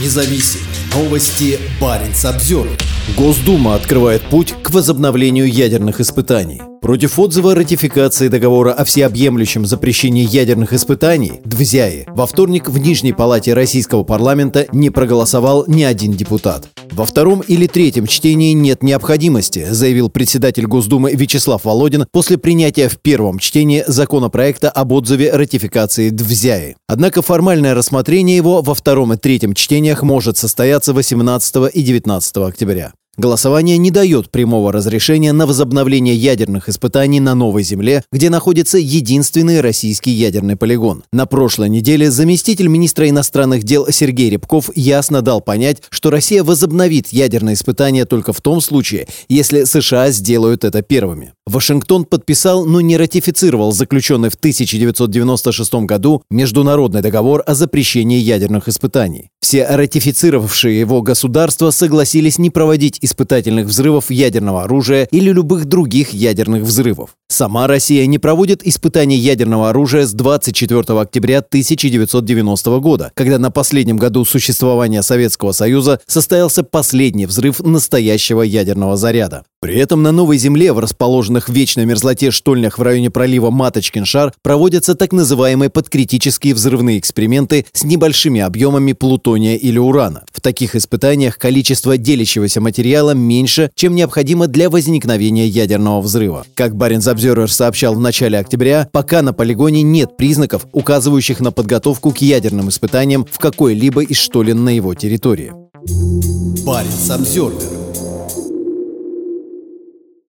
независим. Новости Баренц обзор. Госдума открывает путь к возобновлению ядерных испытаний. Против отзыва ратификации договора о всеобъемлющем запрещении ядерных испытаний ДВЗЯИ во вторник в Нижней палате российского парламента не проголосовал ни один депутат. Во втором или третьем чтении нет необходимости, заявил председатель Госдумы Вячеслав Володин после принятия в первом чтении законопроекта об отзыве ратификации ДВЗЯИ. Однако формальное рассмотрение его во втором и третьем чтениях может состояться 18 и 19 октября. Голосование не дает прямого разрешения на возобновление ядерных испытаний на Новой Земле, где находится единственный российский ядерный полигон. На прошлой неделе заместитель министра иностранных дел Сергей Рябков ясно дал понять, что Россия возобновит ядерные испытания только в том случае, если США сделают это первыми. Вашингтон подписал, но не ратифицировал заключенный в 1996 году Международный договор о запрещении ядерных испытаний. Все ратифицировавшие его государства согласились не проводить испытательных взрывов ядерного оружия или любых других ядерных взрывов. Сама Россия не проводит испытаний ядерного оружия с 24 октября 1990 года, когда на последнем году существования Советского Союза состоялся последний взрыв настоящего ядерного заряда. При этом на Новой Земле, в расположенных в вечной мерзлоте штольнях в районе пролива Маточкин-Шар, проводятся так называемые подкритические взрывные эксперименты с небольшими объемами плутония или урана. В таких испытаниях количество делящегося материала меньше, чем необходимо для возникновения ядерного взрыва. Как Баренц Обзервер сообщал в начале октября, пока на полигоне нет признаков, указывающих на подготовку к ядерным испытаниям в какой-либо из штолен на его территории. Баренц Обзервер.